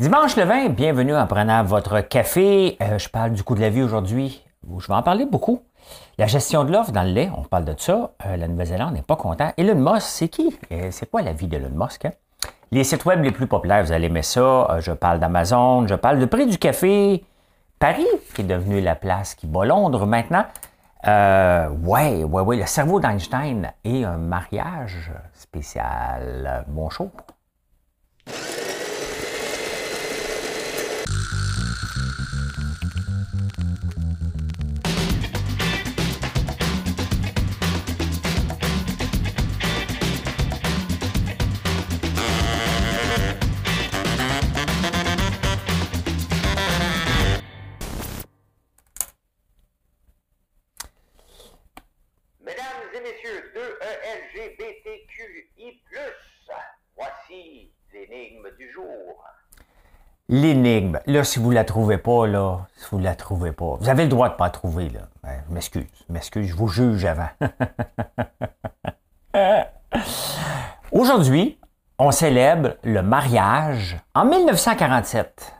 Dimanche le 20, bienvenue en prenant votre café. Euh, je parle du coût de la vie aujourd'hui. Je vais en parler beaucoup. La gestion de l'offre dans le lait, on parle de ça. Euh, la Nouvelle-Zélande n'est pas content. Elon Musk, c'est qui? Euh, c'est quoi la vie d'Elon Musk? Hein? Les sites web les plus populaires, vous allez aimer ça. je parle d'Amazon, je parle de prix du café. Paris, qui est devenu la place qui bat Londres maintenant. ouais, ouais, ouais, le cerveau d'Einstein et un mariage spécial. Bon show. L'énigme. Là, si vous la trouvez pas, là, si vous la trouvez pas, vous avez le droit de pas la trouver, là. Ben, m'excuse, je m'excuse, je vous juge avant. Aujourd'hui, on célèbre le mariage en 1947.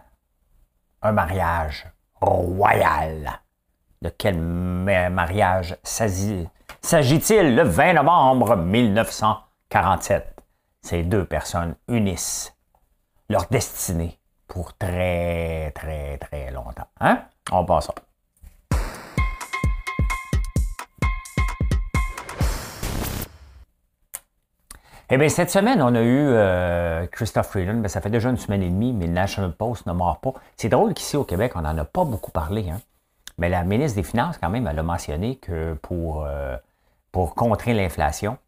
Un mariage royal. De quel mariage s'agit-il le 20 novembre 1947? Ces deux personnes unissent leur destinée pour très, très, très longtemps. Hein? On passe ça. Eh bien, cette semaine, on a eu euh, Christophe Freeland. Ben, ça fait déjà une semaine et demie, mais le National Post ne mord pas. C'est drôle qu'ici au Québec, on n'en a pas beaucoup parlé. Hein? Mais la ministre des Finances, quand même, elle a mentionné que pour, euh, contrer l'inflation,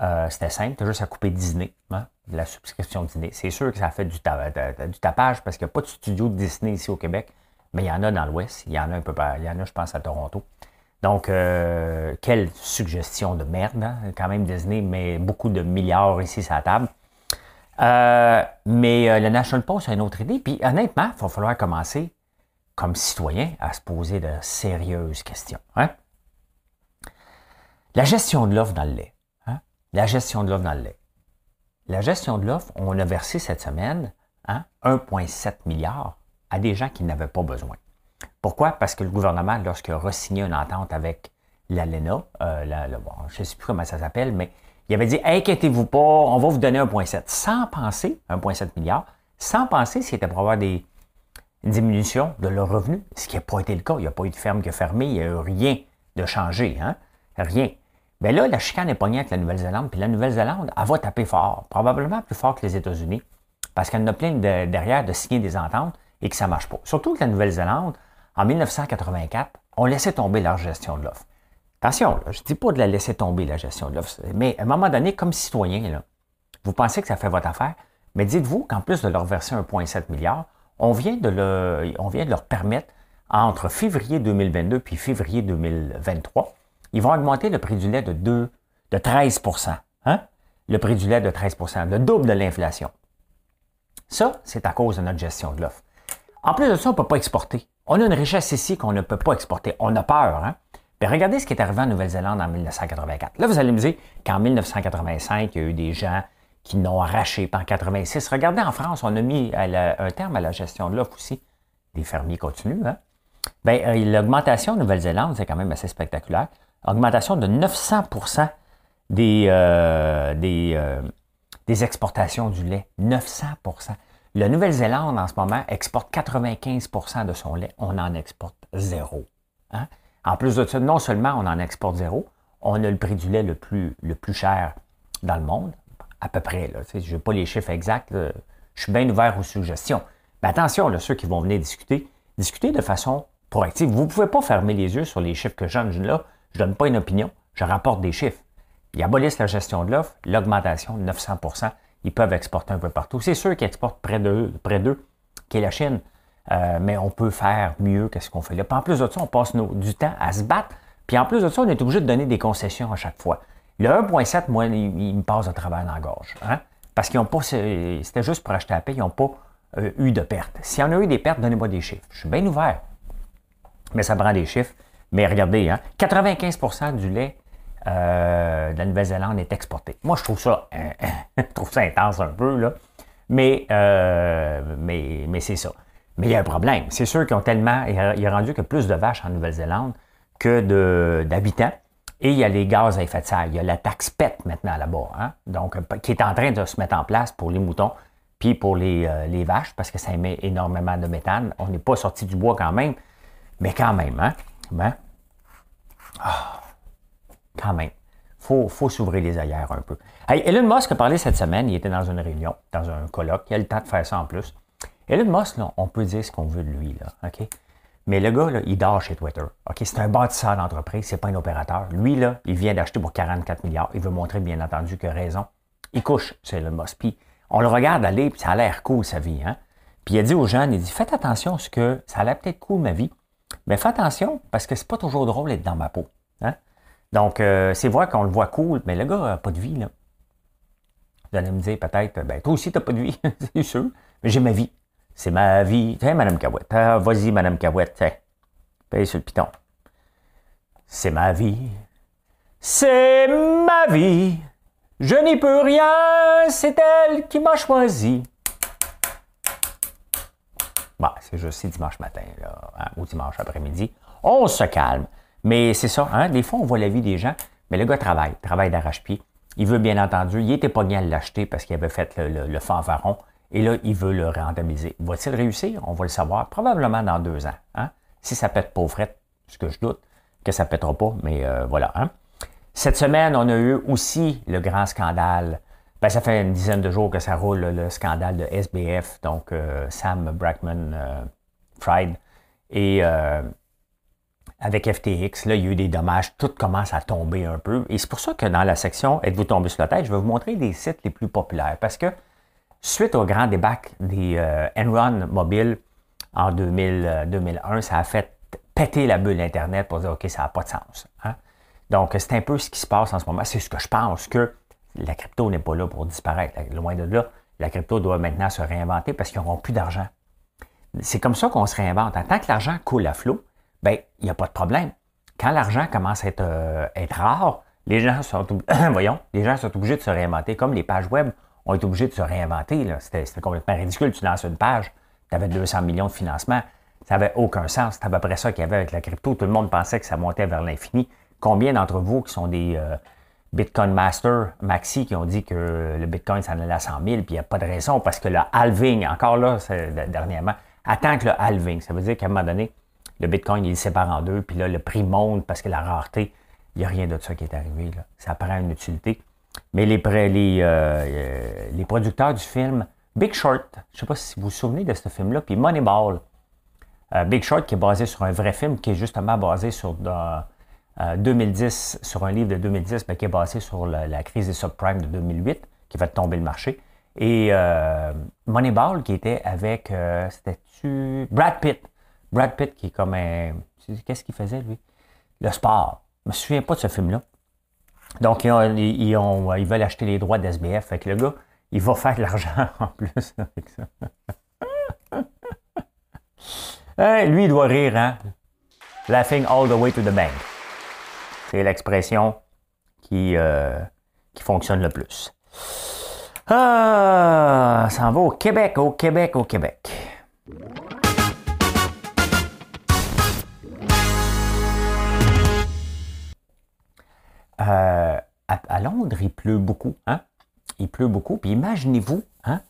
euh, c'était simple, tu juste à couper Disney. Hein? La subscription Disney. C'est sûr que ça fait du, tapage parce qu'il n'y a pas de studio de Disney ici au Québec, mais il y en a dans l'Ouest. Il y en a un peu, il y en a, je pense, à Toronto. Donc, euh, quelle suggestion de merde, hein? quand même Disney, mais beaucoup de milliards ici sur la table. Euh, mais euh, le National Post a une autre idée. Puis honnêtement, il va falloir commencer, comme citoyen, à se poser de sérieuses questions. Hein? La gestion de l'offre dans le lait. Hein? La gestion de l'offre dans le lait. La gestion de l'offre, on a versé cette semaine 1,7 milliard à des gens qui n'avaient pas besoin. Pourquoi? Parce que le gouvernement, lorsqu'il a re-signé une entente avec l'ALENA, euh, je ne sais plus comment ça s'appelle, mais il avait dit Inquiétez-vous pas, on va vous donner 1,7. Sans penser, 1,7 milliard, sans penser s'il était pour avoir des diminutions de leurs revenus, ce qui n'a pas été le cas. Il n'y a pas eu de ferme qui a fermé, il n'y a eu rien de changé. Hein? Rien. Bien là, la chicane est pognée avec la Nouvelle-Zélande, puis la Nouvelle-Zélande, elle va taper fort, probablement plus fort que les États-Unis, parce qu'elle en a plein derrière de signer des ententes et que ça ne marche pas. Surtout que la Nouvelle-Zélande, en 1984, on laissait tomber leur gestion de l'offre. Attention, je ne dis pas de la laisser tomber, la gestion de l'offre, mais à un moment donné, comme citoyen, là, vous pensez que ça fait votre affaire, mais dites-vous qu'en plus de leur verser 1,7 milliard, on vient, de le, on vient de leur permettre, entre février 2022 puis février 2023, ils vont augmenter le prix du lait de, 2, de 13% hein? Le prix du lait de 13% le double de l'inflation. Ça, c'est à cause de notre gestion de l'offre. En plus de ça, on ne peut pas exporter. On a une richesse ici qu'on ne peut pas exporter. On a peur. Hein? Mais regardez ce qui est arrivé en Nouvelle-Zélande en 1984. Là, vous allez me dire qu'en 1985, il y a eu des gens qui n'ont arraché. pas en 86, regardez en France, on a mis un terme à la gestion de l'offre aussi. Les fermiers continuent. Hein? Bien, euh, l'augmentation en Nouvelle-Zélande, c'est quand même assez spectaculaire augmentation de 900 des, euh, des, euh, des exportations du lait. 900% La Nouvelle-Zélande, en ce moment, exporte 95% de son lait. On en exporte zéro. Hein? En plus de ça, non seulement on en exporte zéro, on a le prix du lait le plus, le plus cher dans le monde, à peu près. Je n'ai pas les chiffres exacts. Je suis bien ouvert aux suggestions. Mais attention, ceux qui vont venir discuter, discuter de façon proactive. Vous ne pouvez pas fermer les yeux sur les chiffres que je donne là. Je ne donne pas une opinion, je rapporte des chiffres. Ils abolissent la gestion de l'offre, l'augmentation de 900% Ils peuvent exporter un peu partout. C'est sûr qu'ils exportent près d'eux, près d'eux, qui est la Chine. Euh, mais on peut faire mieux que ce qu'on fait là. Puis en plus de ça, on passe du temps à se battre. Puis en plus de ça, on est obligé de donner des concessions à chaque fois. Le 1.7, moi, il, me passe à travers la gorge. Hein? Parce qu'ils n'ont pas. C'était juste pour acheter la paix, ils n'ont pas euh, eu de pertes. S'il y en a eu des pertes, donnez-moi des chiffres. Je suis bien ouvert. Mais ça prend des chiffres. Mais regardez, hein, 95% du lait euh, de la Nouvelle-Zélande est exporté. Moi, je trouve ça, je trouve ça intense un peu, là. Mais, euh, mais, mais c'est ça. Mais il y a un problème. C'est sûr qu'ils ont tellement. Il y a rendu que plus de vaches en Nouvelle-Zélande que d'habitants. Et il y a les gaz à effet de serre. Il y a la taxe PET maintenant là-bas, hein? donc, qui est en train de se mettre en place pour les moutons puis pour les, les vaches, parce que ça émet énormément de méthane. On n'est pas sorti du bois quand même, mais quand même, hein? Ah, quand même. Il faut, s'ouvrir les ailleurs un peu. Elon Musk a parlé cette semaine, il était dans une réunion, dans un colloque, il a le temps de faire ça en plus. Elon Musk, là, on peut dire ce qu'on veut de lui, là, OK? Mais le gars, là, il dort chez Twitter. OK? C'est un bâtisseur d'entreprise, c'est pas un opérateur. Lui, il vient d'acheter pour 44 milliards. Il veut montrer, bien entendu, que raison. Il couche, c'est Elon Musk. Puis, on le regarde aller, puis ça a l'air cool, sa vie, hein? Puis il a dit aux jeunes, il dit, faites attention, ce que ça a l'air peut-être cool, ma vie, mais faites attention, parce que c'est pas toujours drôle d'être dans ma peau. Hein? Donc, euh, c'est vrai qu'on le voit cool, mais le gars n'a pas de vie, là. Vous allez me dire peut-être, ben toi aussi, tu n'as pas de vie, c'est sûr, mais j'ai ma vie. C'est ma vie. Tiens, Madame Cahouette. Ah, vas-y, Madame Cahouette, tiens. Paye sur le piton. C'est ma vie. C'est ma vie. Je n'y peux rien, c'est elle qui m'a choisi. Bon, c'est juste dimanche matin, hein, ou dimanche après-midi. On se calme. Mais c'est ça, hein? Des fois, on voit la vie des gens, mais le gars travaille, travaille d'arrache-pied. Il veut bien entendu, il était pas bien à l'acheter parce qu'il avait fait le, le, fanfaron, et là, il veut le rentabiliser. Va-t-il réussir? On va le savoir probablement dans deux ans. Hein? Si ça pète pauvreté, ce que je doute que ça pètera pas, mais euh, voilà. Hein? Cette semaine, on a eu aussi le grand scandale. Ben, ça fait une dizaine de jours que ça roule, le scandale de SBF, donc euh, Sam Brackman euh, Fried. Et avec FTX, là, il y a eu des dommages, tout commence à tomber un peu. Et c'est pour ça que dans la section Êtes-vous tombé sur la tête, je vais vous montrer des sites les plus populaires. Parce que suite au grand débat des euh, Enron Mobile en 2000, 2001, euh, ça a fait péter la bulle Internet pour dire OK, ça n'a pas de sens. Hein. Donc, c'est un peu ce qui se passe en ce moment. C'est ce que je pense que la crypto n'est pas là pour disparaître. Loin de là, la crypto doit maintenant se réinventer parce qu'ils n'auront plus d'argent. C'est comme ça qu'on se réinvente. En tant que l'argent coule à flot, ben, il n'y a pas de problème. Quand l'argent commence à être, euh, rare, les gens sont voyons, les gens sont obligés de se réinventer. Comme les pages web ont été obligées de se réinventer. C'était complètement ridicule. Tu lances une page, tu avais 200 millions de financement. Ça n'avait aucun sens. C'est à peu près ça qu'il y avait avec la crypto. Tout le monde pensait que ça montait vers l'infini. Combien d'entre vous qui sont des euh, Bitcoin Master Maxi qui ont dit que le Bitcoin s'en allait à 100 000, puis il n'y a pas de raison parce que le halving, encore là, dernièrement, attend que le halving. Ça veut dire qu'à un moment donné, le Bitcoin, il se sépare en deux, puis là, le prix monte parce que la rareté, il n'y a rien de ça qui est arrivé. Là. Ça prend une utilité. Mais les, les, euh, euh, les producteurs du film Big Short, je ne sais pas si vous vous souvenez de ce film-là, puis Moneyball. Euh, Big Short qui est basé sur un vrai film qui est justement basé sur 2010, sur un livre de 2010, mais qui est basé sur la, crise des subprimes de 2008, qui va tomber le marché. Et Moneyball qui était avec, c'était-tu? Brad Pitt. Brad Pitt qui est comme un. Qu'est-ce qu'il faisait, lui? Le sport. Je me souviens pas de ce film-là. Donc, ils, veulent acheter les droits d'SBF. Fait que le gars, il va faire de l'argent en plus avec ça. lui, il doit rire, hein? Laughing all the way to the bank. C'est l'expression qui, euh, qui fonctionne le plus. Ah, ça en va au Québec, au Québec, au Québec. Euh, à, Londres, il pleut beaucoup. Hein? Il pleut beaucoup. Puis imaginez-vous, hein?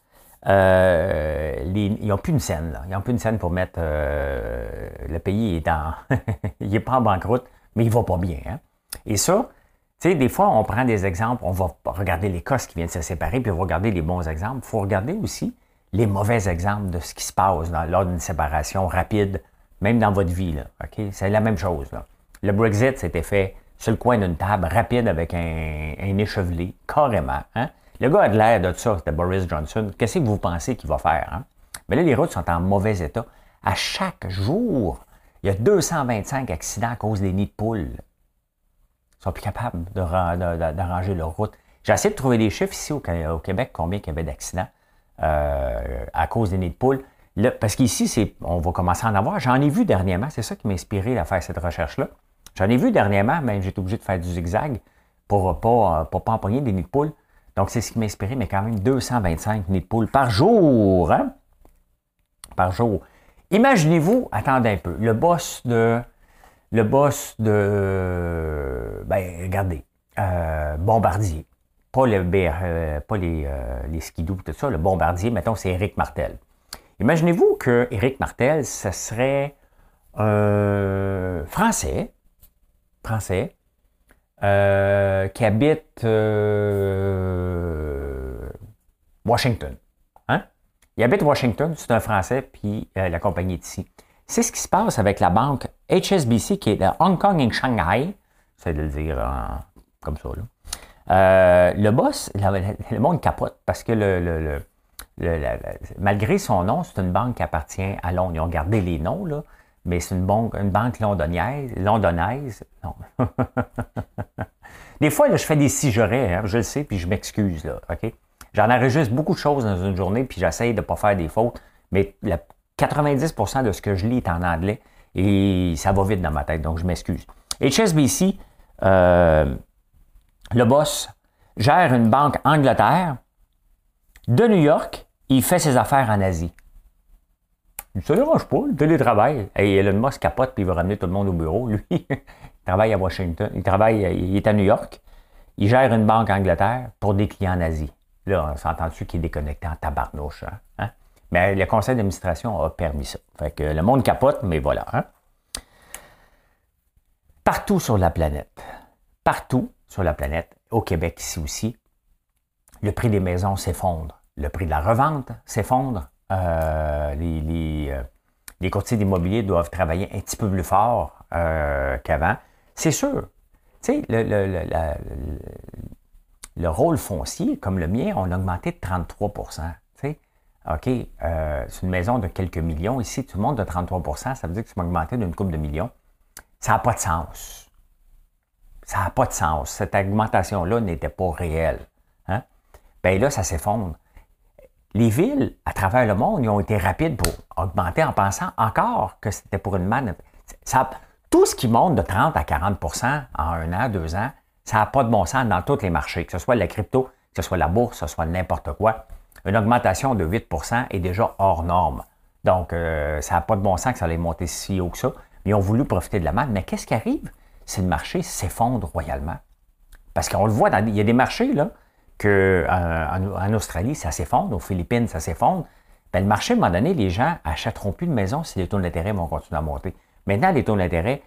Euh, ils n'ont plus une scène. Là. Ils n'ont plus une scène pour mettre. Le pays est il n'est pas en banqueroute, mais il va pas bien. Hein? Et ça, tu sais, des fois, on prend des exemples, on va regarder les l'Écosse qui viennent de se séparer, puis on va regarder les bons exemples. Il faut regarder aussi les mauvais exemples de ce qui se passe lors d'une séparation rapide, même dans votre vie. C'est la même chose. Le Brexit, c'était fait sur le coin d'une table, rapide avec un, échevelé, carrément. Hein? Le gars a de l'air de ça, c'était Boris Johnson. Qu'est-ce que vous pensez qu'il va faire? Hein? Mais là, les routes sont en mauvais état. À chaque jour, il y a 225 accidents à cause des nids de poules. Ils sont plus capables d'arranger leur route. J'ai essayé de trouver des chiffres ici au, Québec, combien il y avait d'accidents euh, à cause des nids de poules. parce qu'ici, on va commencer à en avoir. J'en ai vu dernièrement, c'est ça qui m'a inspiré à faire cette recherche-là. J'en ai vu dernièrement, mais j'étais obligé de faire du zigzag pour ne pas, pour pas empoigner des nids de poules. Donc, c'est ce qui m'a inspiré, mais quand même 225 nids de poules par jour. Hein? par jour. Imaginez-vous, attendez un peu, le boss de. Le boss de. Ben, regardez. Euh, bombardier. Pas, le, euh, pas les, euh, les tout ça. Le bombardier, mettons, c'est Éric Martel. Imaginez-vous que Éric Martel, ce serait un Français. Français. qui habite Washington. Il habite Washington, c'est un Français, puis euh, la compagnie est ici. C'est ce qui se passe avec la banque HSBC qui est de Hong Kong et Shanghai. C'est de le dire comme ça. Euh, le boss, le, monde capote parce que le, malgré son nom, c'est une banque qui appartient à Londres. Ils ont gardé les noms, là, mais c'est une, banque, une banque londonienne, londonnaise. Non. des fois, là, je fais des sigerets, hein, je le sais, puis je m'excuse. Là, OK? J'en enregistre beaucoup de choses dans une journée, puis j'essaye de ne pas faire des fautes, mais 90% de ce que je lis est en anglais et ça va vite dans ma tête, donc je m'excuse. HSBC, euh, le boss, gère une banque Angleterre de New York, il fait ses affaires en Asie. Ça ne dérange pas, le télétravail. Et Elon Musk capote puis il va ramener tout le monde au bureau. Lui, il travaille à Washington, il travaille, il est à New York. Il gère une banque Angleterre pour des clients en Asie. Là, on s'entend dessus qu'il est déconnecté en tabarnouche. Hein? hein? Mais le conseil d'administration a permis ça. Fait que le monde capote, mais voilà. Hein? Partout sur la planète, partout sur la planète, au Québec ici aussi, le prix des maisons s'effondre. Le prix de la revente s'effondre. Euh, les, euh, les, courtiers d'immobilier doivent travailler un petit peu plus fort euh, qu'avant. C'est sûr. Tu sais, le, le rôle foncier, comme le mien, on a augmenté de 33% OK, euh, c'est une maison de quelques millions. Ici, tout le monde de 33% ça veut dire que tu m'as augmenté d'une coupe de millions. Ça n'a pas de sens. Ça n'a pas de sens. Cette augmentation-là n'était pas réelle. Hein? Bien là, ça s'effondre. Les villes, à travers le monde, ont été rapides pour augmenter en pensant encore que c'était pour une manne. Ça, tout ce qui monte de 30 à 40% en un an, deux ans, ça n'a pas de bon sens dans tous les marchés, que ce soit la crypto, que ce soit la bourse, que ce soit n'importe quoi. Une augmentation de 8% est déjà hors norme. Donc, euh, ça n'a pas de bon sens que ça allait monter si haut que ça. Ils ont voulu profiter de la manne. Mais qu'est-ce qui arrive si le marché s'effondre royalement? Parce qu'on le voit, dans, il y a des marchés là, que, euh, en, Australie, ça s'effondre, aux Philippines, ça s'effondre. Ben, le marché, à un moment donné, les gens achèteront plus de maisons si les taux d'intérêt vont continuer à monter. Maintenant, les taux d'intérêt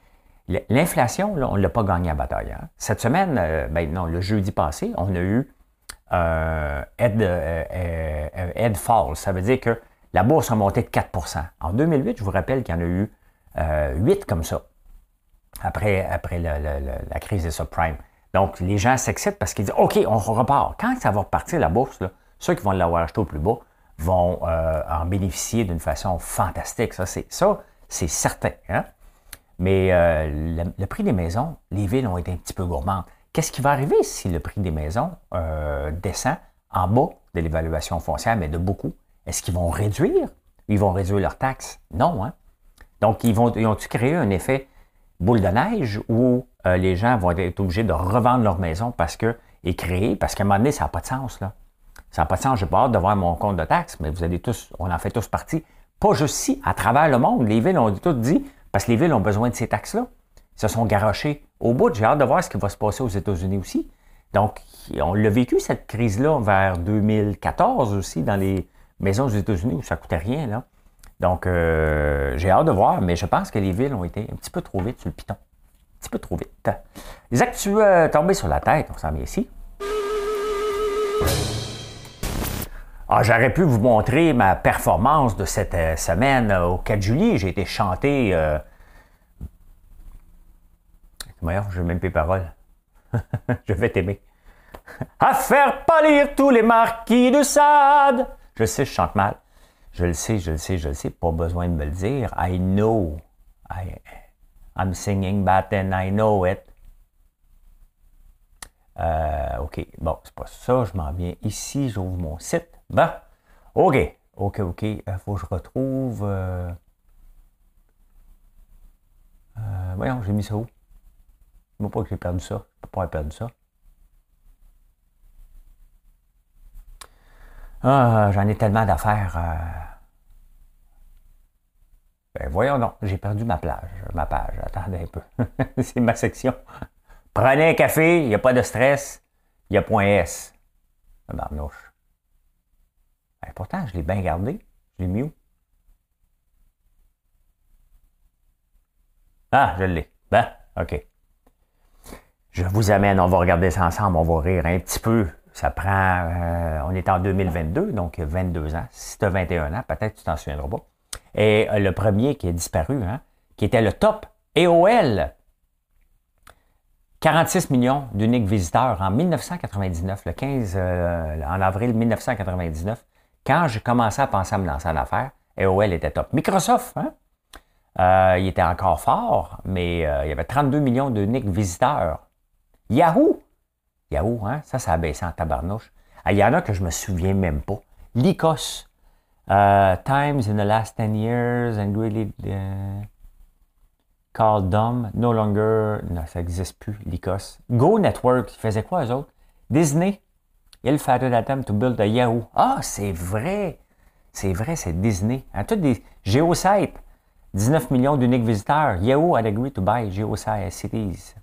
L'inflation, on ne l'a pas gagné à bataille. Hein. Cette semaine, euh, ben non, le jeudi passé, on a eu euh, Ed, euh, Fall. Ça veut dire que la bourse a monté de 4% En 2008, je vous rappelle qu'il y en a eu 8 comme ça, après, après la crise des subprimes. Donc, les gens s'excitent parce qu'ils disent OK, on repart. Quand ça va repartir la bourse, ceux qui vont l'avoir acheté au plus bas vont en bénéficier d'une façon fantastique. Ça, c'est ça, c'est certain. Hein? Mais euh, le, prix des maisons, les villes ont été un petit peu gourmandes. Qu'est-ce qui va arriver si le prix des maisons euh, descend en bas de l'évaluation foncière, mais de beaucoup? Est-ce qu'ils vont réduire? Ils vont réduire leurs taxes? Non, hein? Donc, ils vont, ils ont-tu créé un effet boule de neige où euh, les gens vont être obligés de revendre leur maison parce que, et créer, parce qu'à un moment donné, ça n'a pas de sens, là. Ça n'a pas de sens, j'ai pas hâte de voir mon compte de taxes, mais vous allez tous, on en fait tous partie. Pas juste ici, à travers le monde. Les villes ont tout dit, parce que les villes ont besoin de ces taxes-là. Ils se sont garochés au bout. J'ai hâte de voir ce qui va se passer aux États-Unis aussi. Donc, on l'a vécu, cette crise-là, vers 2014 aussi, dans les maisons aux États-Unis où ça ne coûtait rien. Donc, euh, j'ai hâte de voir, mais je pense que les villes ont été un petit peu trop vite sur le piton. Un petit peu trop vite. Les actus euh, tombés sur la tête, on s'en met ici. Ah, j'aurais pu vous montrer ma performance de cette euh, semaine euh, au 4 juillet. J'ai été chanté. Euh... je n'ai même plus paroles. je vais t'aimer. à faire pâlir tous les marquis de Sade. Je sais, je chante mal. Je le sais, je le sais, je le sais. Pas besoin de me le dire. I know. I'm singing bad and I know it. Euh, OK, bon, c'est pas ça. Je m'en viens ici. J'ouvre mon site. Bon, OK. OK, OK. Il euh, faut que je retrouve. Euh, euh, voyons, j'ai mis ça où? Je ne pas que j'ai perdu ça. Je ne peux pas avoir perdu ça. Ah, j'en ai tellement d'affaires. Ben, voyons donc, j'ai perdu ma plage, ma page. Attendez un peu. c'est ma section. Prenez un café, il n'y a pas de stress, il y a point S. Barnouche. Ben, pourtant, je l'ai bien gardé. Je l'ai mis où? Ah, je l'ai. Ben, OK. Je vous amène, on va regarder ça ensemble, on va rire un petit peu. Ça prend, euh, on est en 2022, donc 22 ans. Si tu as 21 ans, peut-être tu t'en souviendras pas. Et euh, le premier qui est disparu, hein, qui était le top AOL. 46 millions d'uniques visiteurs en 1999, le 15, euh, en avril 1999, quand j'ai commencé à penser à me lancer en affaires, AOL était top. Microsoft, hein, il était encore fort, mais il y avait 32 millions d'uniques visiteurs. Yahoo! Yahoo, hein? ça, ça a baissé en tabarnouche. Ah, il y en a que je me souviens même pas. Lycos. Uh, times in the last 10 years and really uh, called dumb, no longer, non, ça n'existe plus, Lycos. Go Network, ils faisaient quoi eux autres? Disney, il fallait attempt to build a Yahoo. Ah, c'est vrai! C'est vrai, c'est Disney. Hein, tout des GeoSite, 19 millions d'uniques visiteurs. Yahoo had agreed to buy GeoSite Cities.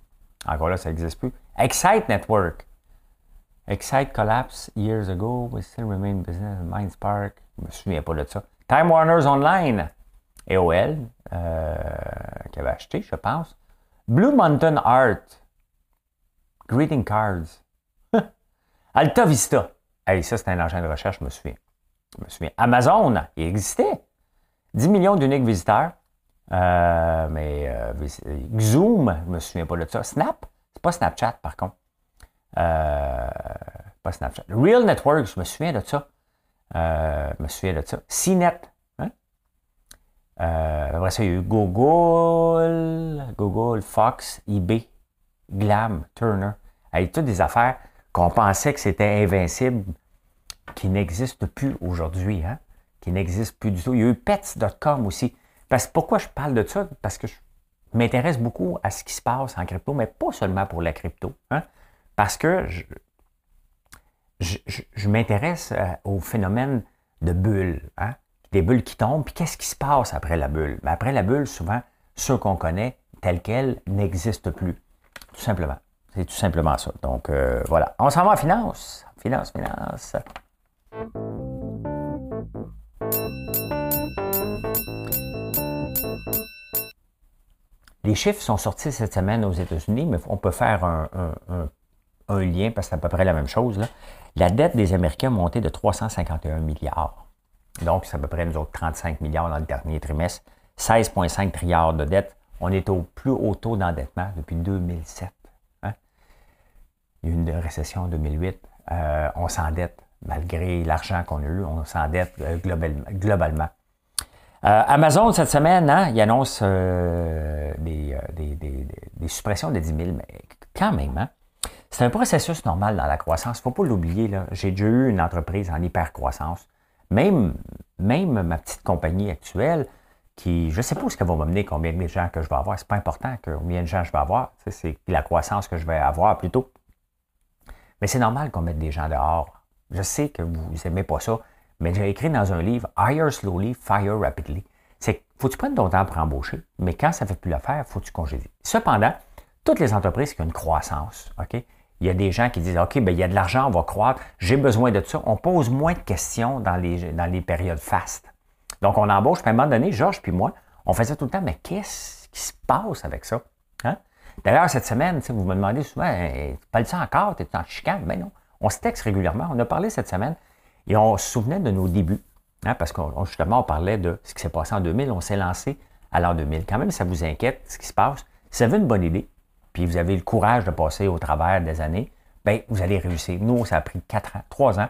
Encore là, ça n'existe plus. Excite Network. Excite collapse years ago, we still remain business. Mindspark, je me souviens pas de ça. Time Warner's Online, AOL, euh, qui avait acheté, je pense. Blue Mountain Art, Greeting Cards. Alta Vista. Ça, c'était un engin de recherche, je me souviens. Je me souviens. Amazon, il existait. 10 millions d'uniques visiteurs. Euh, mais euh, Zoom, je me souviens pas de ça. Snap, c'est pas Snapchat par contre. Euh, pas Snapchat. Real Network, je me souviens de ça. je me souviens de ça. CNET. Hein? ça, il y a eu Google, Google, Fox, eBay, Glam, Turner. Toutes des affaires qu'on pensait que c'était invincible, qui n'existent plus aujourd'hui, hein? qui n'existent plus du tout. Il y a eu Pets.com aussi. Parce, pourquoi je parle de ça? Parce que je m'intéresse beaucoup à ce qui se passe en crypto, mais pas seulement pour la crypto. Hein? Parce que je, je, m'intéresse euh, au phénomène de bulles. Hein? Des bulles qui tombent, puis qu'est-ce qui se passe après la bulle? Ben, après la bulle, souvent, ceux qu'on connaît tels quels n'existent plus. Tout simplement. C'est tout simplement ça. Donc, euh, voilà. On s'en va en finance. Finance, finance. Les chiffres sont sortis cette semaine aux États-Unis, mais on peut faire un, lien parce que c'est à peu près la même chose. La dette des Américains a monté de 351 milliards. Donc, c'est à peu près nous autres 35 milliards dans le dernier trimestre. 16,5 trilliards de dette. On est au plus haut taux d'endettement depuis 2007. Il y a eu une récession en 2008. Euh, on s'endette malgré l'argent qu'on a eu. On s'endette euh, globalement. Euh, Amazon, cette semaine, hein, il annonce euh, des, suppressions de 10 000, mais quand même, hein, c'est un processus normal dans la croissance. Il ne faut pas l'oublier. J'ai déjà eu une entreprise en hyper-croissance. Même, ma petite compagnie actuelle, qui, je ne sais pas où ce va m'amener, combien de gens que je vais avoir. C'est pas important combien de gens je vais avoir. C'est la croissance que je vais avoir plutôt. Mais c'est normal qu'on mette des gens dehors. Je sais que vous n'aimez pas ça. Mais j'ai écrit dans un livre Hire slowly, fire rapidly. C'est faut que tu prennes ton temps pour embaucher, mais quand ça ne fait plus l'affaire, faut que tu congédies. Cependant, toutes les entreprises qui ont une croissance, OK? Il y a des gens qui disent OK, ben, il y a de l'argent, on va croître, j'ai besoin de ça. On pose moins de questions dans les, dans les périodes fastes. Donc, on embauche, puis à un moment donné, Georges puis moi, on faisait tout le temps, mais qu'est-ce qui se passe avec ça? D'ailleurs, cette semaine, vous me demandez souvent, tu parles ça encore, tu es en chicane? Mais ben non. On se texte régulièrement. On a parlé cette semaine et on se souvenait de nos débuts, hein, parce que justement, on parlait de ce qui s'est passé en 2000. On s'est lancé à l'an 2000. Quand même, ça vous inquiète ce qui se passe. Si vous avez une bonne idée, puis vous avez le courage de passer au travers des années, bien, vous allez réussir. Nous, ça a pris 4 ans, 3 ans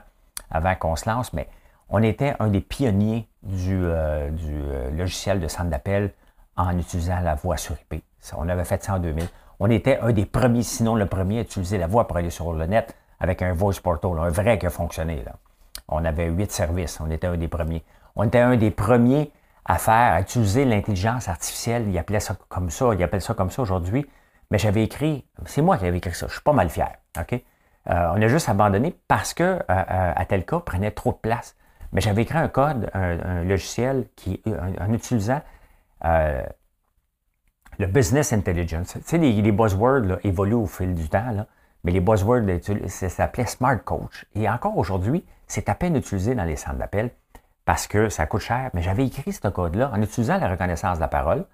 avant qu'on se lance, mais on était un des pionniers du, euh, euh, logiciel de centre d'appel en utilisant la voix sur IP. on avait fait ça en 2000. On était un des premiers, sinon le premier, à utiliser la voix pour aller sur le net avec un voice portal, un vrai qui a fonctionné. On avait huit services. On était un des premiers. On était un des premiers à faire, à utiliser l'intelligence artificielle. Ils appelaient ça comme ça. Ils appellent ça comme ça aujourd'hui. Mais j'avais écrit, c'est moi qui avais écrit ça. Je suis pas mal fier. OK? Euh, on a juste abandonné parce que euh, euh, prenait trop de place. Mais j'avais écrit un code, un, logiciel qui, en, utilisant le business intelligence. Tu sais, les, buzzwords évoluent au fil du temps, mais les buzzwords, ça s'appelait Smart Coach. Et encore aujourd'hui, c'est à peine utilisé dans les centres d'appel parce que ça coûte cher. Mais j'avais écrit ce code-là en utilisant la reconnaissance de la parole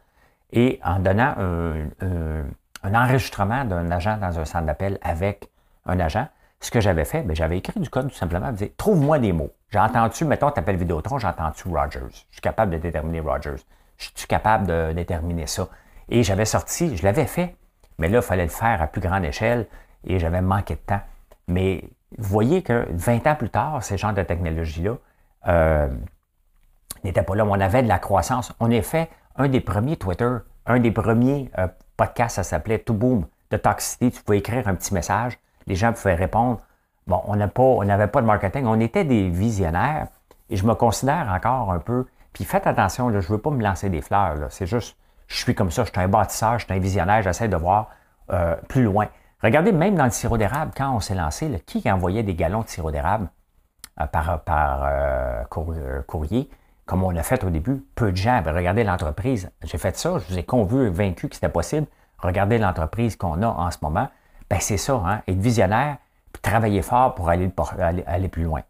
et en donnant un, enregistrement d'un agent dans un centre d'appel avec un agent. Ce que j'avais fait, ben, j'avais écrit du code tout simplement, disais, trouve-moi des mots. J'ai entendu, mettons, t'appelles Vidéotron, j'ai entendu Rogers? Je suis capable de déterminer Rogers. Je suis capable de déterminer ça. Et j'avais sorti, je l'avais fait, mais là, il fallait le faire à plus grande échelle et j'avais manqué de temps. Mais vous voyez que 20 ans plus tard, ces genres de technologies-là euh, n'étaient pas là. On avait de la croissance. On a fait un des premiers Twitter, un des premiers euh, podcasts, ça s'appelait To Boom de Toxicity. Tu pouvais écrire un petit message, les gens pouvaient répondre. Bon, on n'avait pas, de marketing, on était des visionnaires et je me considère encore un peu. Puis faites attention, je ne veux pas me lancer des fleurs. C'est juste, je suis comme ça, je suis un bâtisseur, je suis un visionnaire, j'essaie de voir euh, plus loin. Regardez, même dans le sirop d'érable, quand on s'est lancé, qui envoyait des galons de sirop d'érable euh, par, euh, courrier, comme on l'a fait au début? Peu de gens. Regardez l'entreprise. J'ai fait ça, je vous ai convaincu que c'était possible. Regardez l'entreprise qu'on a en ce moment. Ben, c'est ça, hein? être visionnaire, puis travailler fort pour aller, aller plus loin.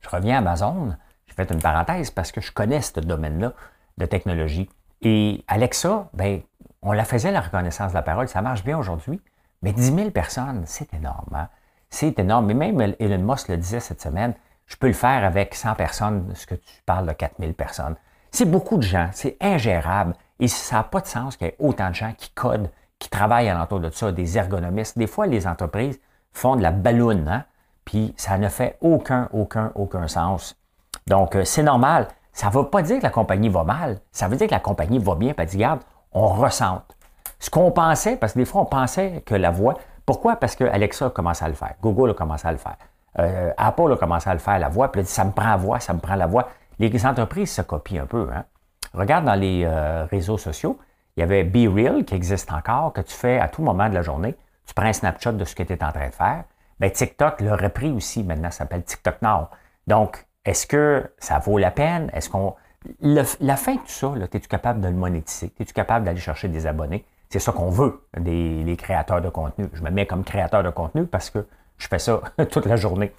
Je reviens à Amazon. Fait une parenthèse parce que je connais ce domaine-là de technologie. Et Alexa, ben, on la faisait la reconnaissance de la parole, ça marche bien aujourd'hui, mais 10 000 personnes, c'est énorme. Hein? C'est énorme. Mais même Elon Musk le disait cette semaine, je peux le faire avec 100 personnes, ce que tu parles de 4 000 personnes. C'est beaucoup de gens, c'est ingérable. Et ça n'a pas de sens qu'il y ait autant de gens qui codent, qui travaillent alentour de ça, des ergonomistes. Des fois, les entreprises font de la balloune, hein? puis ça ne fait aucun, aucun, aucun sens. Donc, euh, c'est normal. Ça ne veut pas dire que la compagnie va mal. Ça veut dire que la compagnie va bien. Puis elle dit, regarde, on ressente. Ce qu'on pensait, parce que des fois, on pensait que la voix. Pourquoi? Parce que Alexa a commencé à le faire. Google a commencé à le faire. Euh, Apple a commencé à le faire, la voix. Puis dit, ça me prend la voix, ça me prend la voix. Les entreprises se copient un peu. Hein? Regarde dans les euh, réseaux sociaux, il y avait Be Real qui existe encore, que tu fais à tout moment de la journée. Tu prends un snapshot de ce que tu es en train de faire. Bien, TikTok l'a repris aussi maintenant, ça s'appelle TikTok Now. Donc, est-ce que ça vaut la peine? Est-ce qu'on. la fin de tout ça, es-tu capable de le monétiser? Es-tu capable d'aller chercher des abonnés? C'est ça qu'on veut, des, les créateurs de contenu. Je me mets comme créateur de contenu parce que je fais ça toute la journée.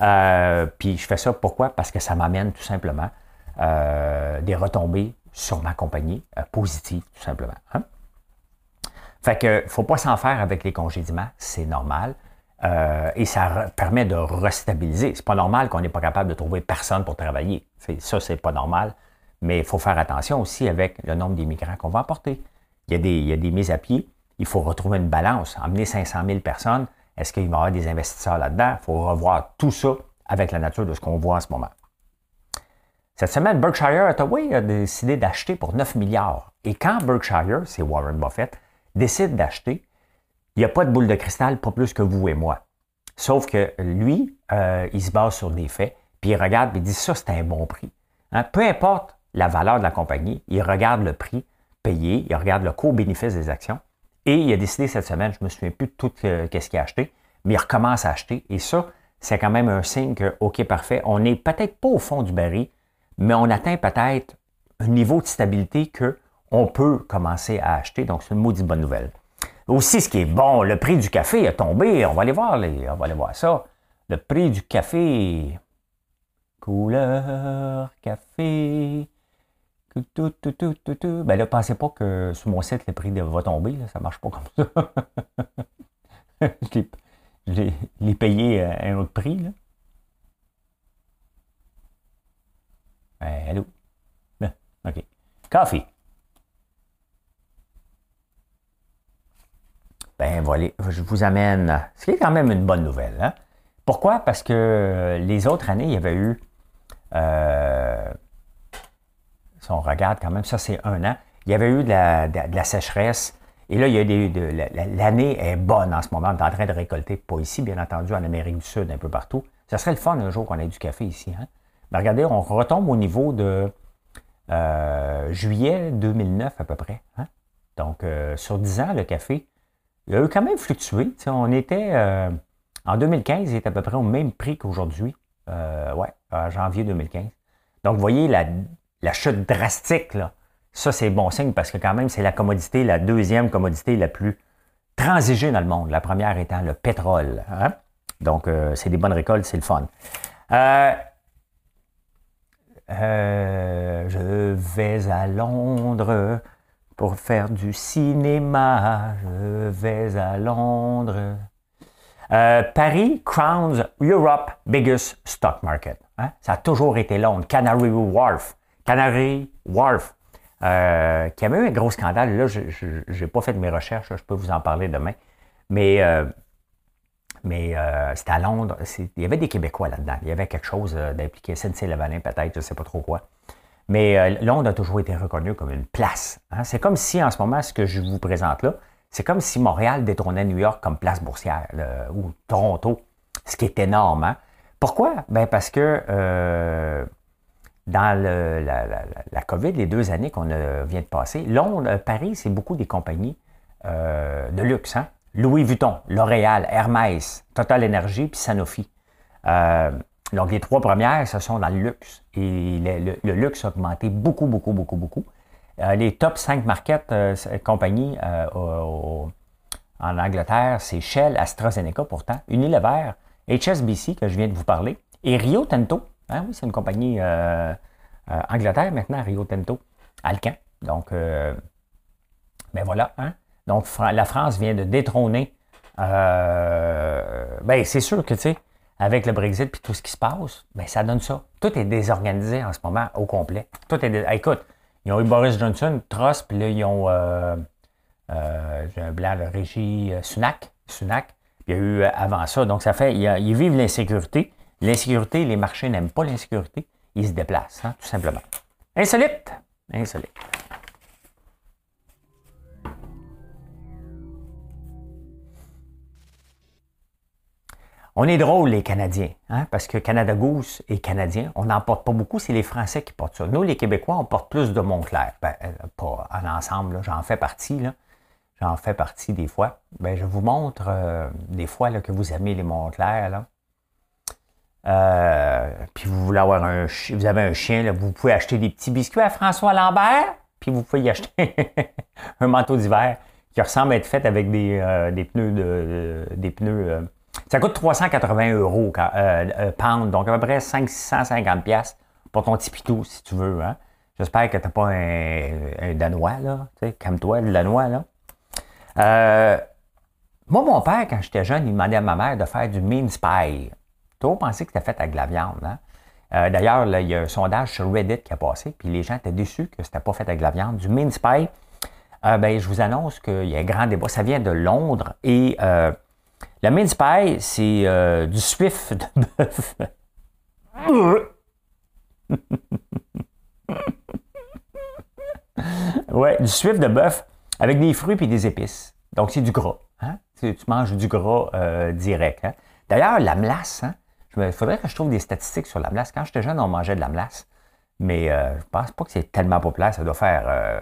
Euh, puis je fais ça pourquoi? Parce que ça m'amène tout simplement euh, des retombées sur ma compagnie euh, positives, tout simplement. Hein? Fait que faut pas s'en faire avec les congédiements, c'est normal. Euh, et ça permet de restabiliser. C'est pas normal qu'on n'est pas capable de trouver personne pour travailler. Ça, c'est pas normal. Mais il faut faire attention aussi avec le nombre d'immigrants qu'on va apporter. Il y, a des, il y a des mises à pied. Il faut retrouver une balance. Emmener 500 000 personnes, est-ce qu'il va y avoir des investisseurs là-dedans? Il faut revoir tout ça avec la nature de ce qu'on voit en ce moment. Cette semaine, Berkshire Hathaway a décidé d'acheter pour 9 milliards. Et quand Berkshire, c'est Warren Buffett, décide d'acheter, il n'y a pas de boule de cristal, pas plus que vous et moi. Sauf que lui, euh, il se base sur des faits, puis il regarde et il dit ça, c'est un bon prix. Hein, peu importe la valeur de la compagnie, il regarde le prix payé, il regarde le coût-bénéfice des actions, et il a décidé cette semaine, je ne me souviens plus de tout euh, ce qu'il a acheté, mais il recommence à acheter. Et ça, c'est quand même un signe que, OK, parfait, on n'est peut-être pas au fond du baril, mais on atteint peut-être un niveau de stabilité qu'on peut commencer à acheter. Donc, c'est une maudite bonne nouvelle. Aussi, ce qui est bon, le prix du café a tombé. On va aller voir, on va aller voir ça. Le prix du café. Couleur café. Tout, tout, tout, tout, tout. Ben là, pensez pas que sur mon site, le prix va tomber. Là. Ça marche pas comme ça. je l'ai payé à un autre prix. Ben, allô? Ben, OK. Café. Ben voilà, je vous amène, ce qui est quand même une bonne nouvelle. Hein? Pourquoi? Parce que les autres années, il y avait eu, euh, si on regarde quand même, ça c'est un an, il y avait eu de la, sécheresse. Et là, il y a des, l'année est bonne en ce moment. On est en train de récolter, pas ici, bien entendu, en Amérique du Sud, un peu partout. Ça serait le fun un jour qu'on ait du café ici. Hein? Mais regardez, on retombe au niveau de euh, juillet 2009 à peu près. Hein? Donc, euh, sur 10 ans, le café, il a eu quand même fluctué. on était, euh, en 2015, il était à peu près au même prix qu'aujourd'hui. Euh, ouais, en janvier 2015. Donc, vous voyez la, chute drastique Ça, c'est bon signe parce que quand même, c'est la commodité, la deuxième commodité la plus transigée dans le monde. La première étant le pétrole. Hein? Donc, euh, c'est des bonnes récoltes, c'est le fun. Je vais à Londres pour faire du cinéma. Je vais à Londres. Paris crowns Europe biggest stock market. Hein? Ça a toujours été Londres. Canary Wharf. Canary Wharf. Euh, qui avait eu un gros scandale. Là, je n'ai pas fait de mes recherches, je peux vous en parler demain. Mais, euh, mais euh, c'était à Londres. Il y avait des Québécois là-dedans. Il y avait quelque chose d'impliqué. SNC-Lavalin, peut-être, je ne sais pas trop quoi. Mais Londres a toujours été reconnu comme une place. Hein. C'est comme si, en ce moment, ce que je vous présente là, c'est comme si Montréal détrônait New York comme place boursière, ou Toronto, ce qui est énorme. Hein. Pourquoi? Ben parce que dans la, COVID, les deux années qu'on vient de passer, Londres, euh, Paris, c'est beaucoup des compagnies euh, de luxe. Hein? Louis Vuitton, L'Oréal, Hermès, Total Energy puis Sanofi. Euh, donc, les trois premières, ce sont dans le luxe. Et le, luxe a augmenté beaucoup, beaucoup, beaucoup, beaucoup. les top 5 market compagnies en Angleterre, c'est Shell, AstraZeneca pourtant, Unilever, HSBC que je viens de vous parler, et Rio Tinto, Hein, oui, c'est une compagnie euh, euh, Angleterre maintenant, Rio Tinto, Alcan. Donc, euh, ben voilà. Hein. Donc, la France vient de détrôner. ben, c'est sûr que, tu sais, avec le Brexit et tout ce qui se passe, ben, ça donne ça. Tout est désorganisé en ce moment au complet. Tout est. écoute, ils ont eu Boris Johnson, Truss, puis là, ils ont. J'ai un blanc, de Régie Sunak. Sunak. il y a eu avant ça. Donc, ça fait. ils vivent l'insécurité. L'insécurité, les marchés n'aiment pas l'insécurité, ils se déplacent, hein, tout simplement. Insolite! Insolite. On est drôle, les Canadiens, hein, parce que Canada Goose et Canadiens, on n'en porte pas beaucoup, c'est les Français qui portent ça. Nous, les Québécois, on porte plus de Montclair. Ben, euh, pas en ensemble, j'en fais partie, J'en fais partie des fois. Ben, je vous montre euh, des fois là, que vous aimez les Montclair. Là. Euh, puis vous voulez avoir un chien, vous avez un chien, là, vous pouvez acheter des petits biscuits à François Lambert, puis vous pouvez y acheter un manteau d'hiver qui ressemble à être fait avec des, des pneus de, des pneus. Euh, ça coûte 380 euros pound, donc à peu près 550 pièces pour ton petit pitou si tu veux. Hein. J'espère que tu n'as pas un, Danois, là. Comme toi, le Danois, là. moi, mon père, quand j'étais jeune, il demandait à ma mère de faire du mince pie toujours pensé que c'était fait avec de la viande. Hein? Euh, d'ailleurs, il y a un sondage sur Reddit qui a passé, puis les gens étaient déçus que c'était pas fait avec de la viande. Du mince pie, euh, ben, je vous annonce qu'il y a un grand débat. Ça vient de Londres et euh, le mince pie, c'est du suif de bœuf. ouais, du suif de bœuf avec des fruits et des épices. Donc, c'est du gras. Hein? Tu manges du gras direct. Hein? D'ailleurs, la melasse, hein? Il faudrait que je trouve des statistiques sur la melasse. Quand j'étais jeune, on mangeait de la melasse. Mais euh, je pense pas que c'est tellement populaire. Ça doit faire. Euh,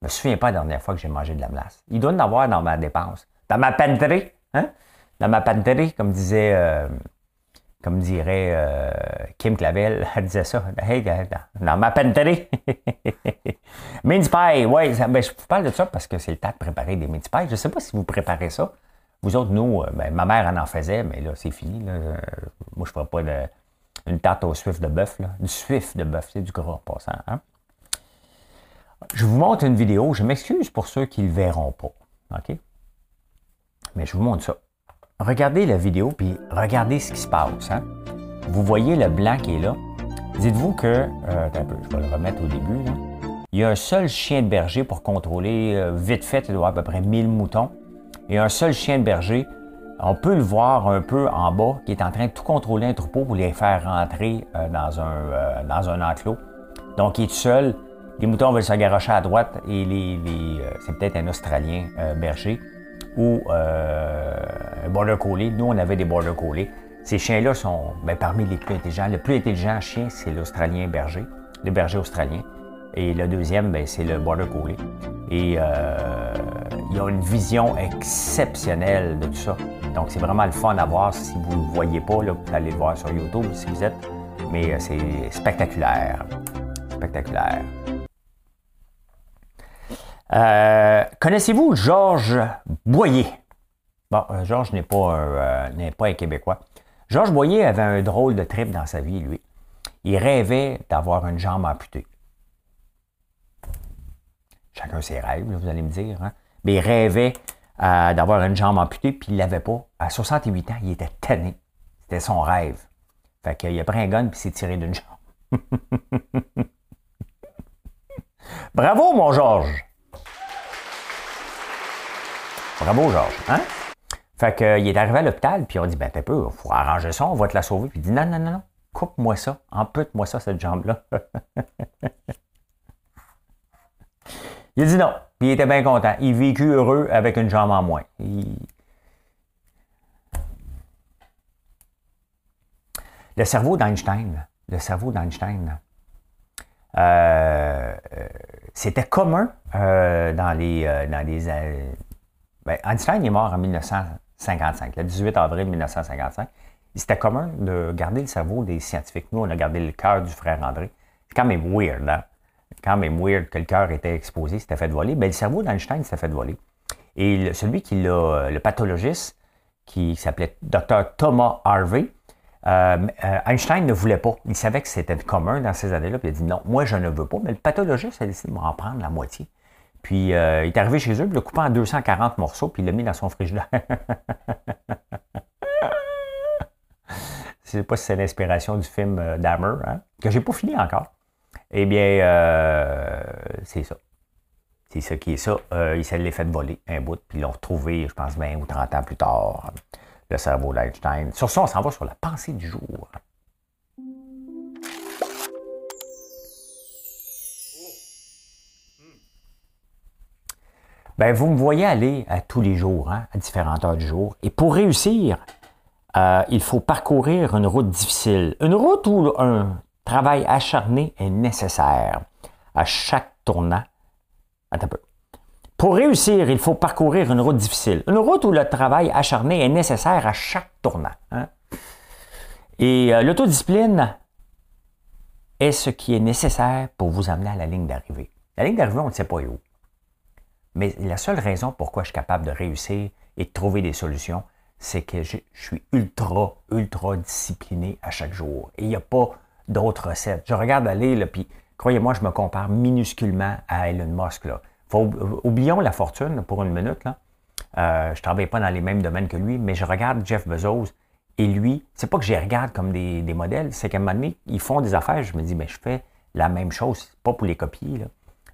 je me souviens pas la dernière fois que j'ai mangé de la melasse. Il doit en avoir dans ma dépense. Dans ma pantry. Hein? Dans ma pantry, comme disait. Euh, comme dirait euh, Kim Clavel, elle disait ça. Hey, dans ma pantry. mince pie, oui. Ben, je vous parle de ça parce que c'est le temps de préparer des mince pie. Je ne sais pas si vous préparez ça. Vous autres, nous, euh, ben, ma mère en en faisait, mais là, c'est fini. Là. Moi, je ne ferai pas de, une tarte au suif de bœuf. Du suif de bœuf, c'est du gras en passant. Hein. Je vous montre une vidéo. Je m'excuse pour ceux qui ne le verront pas. OK? Mais je vous montre ça. Regardez la vidéo, puis regardez ce qui se passe. Hein. Vous voyez le blanc qui est là. Dites-vous que, euh, un peu, je vais le remettre au début. Il y a un seul chien de berger pour contrôler, vite fait, il doit avoir à peu près 1000 moutons et un seul chien de berger. On peut le voir un peu en bas qui est en train de tout contrôler un troupeau pour les faire rentrer euh, dans, un, euh, enclos. Donc, il est tout seul. Les moutons veulent se garocher à droite et les, euh, c'est peut-être un Australien berger ou un border collie. Nous, on avait des border collies. Ces chiens-là sont ben, parmi les plus intelligents. Le plus intelligent chien, c'est l'Australien berger, le berger australien. Et le deuxième, ben, c'est le border collie. Et euh, il y a une vision exceptionnelle de tout ça. Donc, c'est vraiment le fun à voir. Si vous ne le voyez pas, là, vous allez le voir sur YouTube si vous êtes. Mais euh, c'est spectaculaire. Spectaculaire. Euh, connaissez-vous Georges Boyer? Bon, euh, Georges n'est pas, euh, n'est pas un Québécois. Georges Boyer avait un drôle de trip dans sa vie, lui. Il rêvait d'avoir une jambe amputée. Chacun ses rêves, vous allez me dire. Hein? Mais il rêvait d'avoir une jambe amputée, puis il ne l'avait pas. À 68 ans, il était tanné. C'était son rêve. Fait qu'il a pris un gun, puis s'est tiré d'une jambe. Bravo, mon Georges! Bravo, Georges. Hein? Fait qu'il est arrivé à l'hôpital, puis on dit, ben, t'es peu, il faut arranger ça, on va te la sauver. Puis il dit, non, non, non, non, coupe-moi ça, ampute-moi ça, cette jambe-là. il dit non, puis il était bien content. Il vécut heureux avec une jambe en moins. Le cerveau d'Einstein, le cerveau d'Einstein, euh, euh, c'était commun euh, dans les, dans les ben, Einstein est mort en 1955, le 18 avril 1955. C'était commun de garder le cerveau des scientifiques. Nous, on a gardé le cœur du frère André. C'est quand même weird, hein? quand même weird que le cœur était exposé, c'était fait voler. Ben, le cerveau d'Einstein s'était fait voler. Et celui qui l'a, le pathologiste, qui s'appelait Dr. Thomas Harvey, euh, euh, Einstein ne voulait pas. Il savait que c'était commun dans ces années-là. Puis il a dit non, moi je ne veux pas. Mais le pathologiste a décidé de m'en prendre la moitié. Puis euh, il est arrivé chez eux, puis il l'a coupé en 240 morceaux, puis il l'a mis dans son frigidaire. Je ne sais pas si c'est l'inspiration du film euh, Dahmer, hein, que j'ai pas fini encore. Eh bien, euh, c'est ça. C'est ça qui est ça. il s'est fait voler un bout, puis ils l'ont retrouvé, je pense, 20 ou 30 ans plus tard, le cerveau d'Einstein. Sur ça, on s'en va sur la pensée du jour. Ben, vous me voyez aller à tous les jours, hein, à différentes heures du jour. Et pour réussir, euh, il faut parcourir une route difficile. Une route où un travail acharné est nécessaire. À chaque tournant. Attends un peu. Pour réussir, il faut parcourir une route difficile. Une route où le travail acharné est nécessaire à chaque tournant. Hein. Et euh, l'autodiscipline est ce qui est nécessaire pour vous amener à la ligne d'arrivée. La ligne d'arrivée, on ne sait pas où. Mais la seule raison pourquoi je suis capable de réussir et de trouver des solutions, c'est que je, suis ultra, ultra discipliné à chaque jour. Et il n'y a pas d'autres recettes. Je regarde aller, puis croyez-moi, je me compare minusculement à Elon Musk. Oublions la fortune pour une minute. Euh, je ne travaille pas dans les mêmes domaines que lui, mais je regarde Jeff Bezos et lui, c'est pas que je les regarde comme des, modèles, c'est qu'à un moment donné, ils font des affaires, je me dis, mais je fais la même chose, pas pour les copier.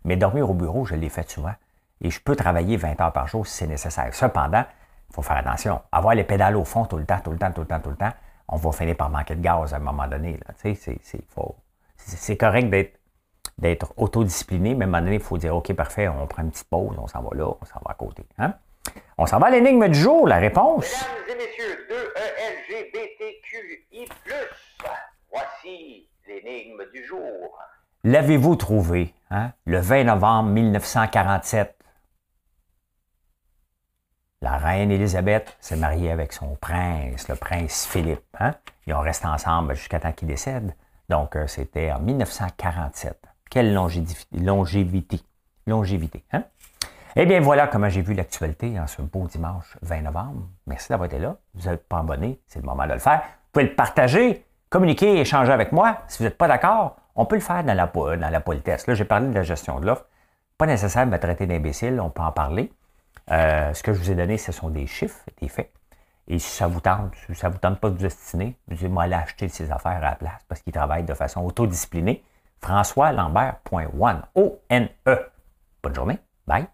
Mais dormir au bureau, je l'ai fait souvent et je peux travailler 20 heures par jour si c'est nécessaire. Cependant, il faut faire attention. Avoir les pédales au fond tout le temps, tout le temps, tout le temps, tout le temps, on va finir par manquer de gaz à un moment donné. C'est correct d'être d'être autodiscipliné, mais à un moment donné, il faut dire OK, parfait, on prend une petite pause, on s'en va là, on s'en va à côté. Hein? On s'en va à l'énigme du jour, la réponse. Mesdames et messieurs, 2 ELGBTQI, voici l'énigme du jour. L'avez-vous trouvé hein? le 20 novembre 1947? La reine Élisabeth s'est mariée avec son prince, le prince Philippe. Hein? Ils ont resté ensemble jusqu'à temps qu'il décède. Donc, euh, c'était en 1947. Quelle longévité. Longévité. Hein? Eh bien, voilà comment j'ai vu l'actualité en ce beau dimanche 20 novembre. Merci d'avoir été là. Vous n'êtes pas abonné, c'est le moment de le faire. Vous pouvez le partager, communiquer, échanger avec moi. Si vous n'êtes pas d'accord, on peut le faire dans la, dans la politesse. Là, j'ai parlé de la gestion de l'offre. Pas nécessaire de me traiter d'imbécile, on peut en parler. Euh, ce que je vous ai donné, ce sont des chiffres, des faits. Et si ça vous tente, si ça vous tente pas de vous destiner, vous dites, moi, aller acheter ses affaires à la place parce qu'il travaille de façon autodisciplinée. François Lambert.one. O-N-E. Bonne journée. Bye.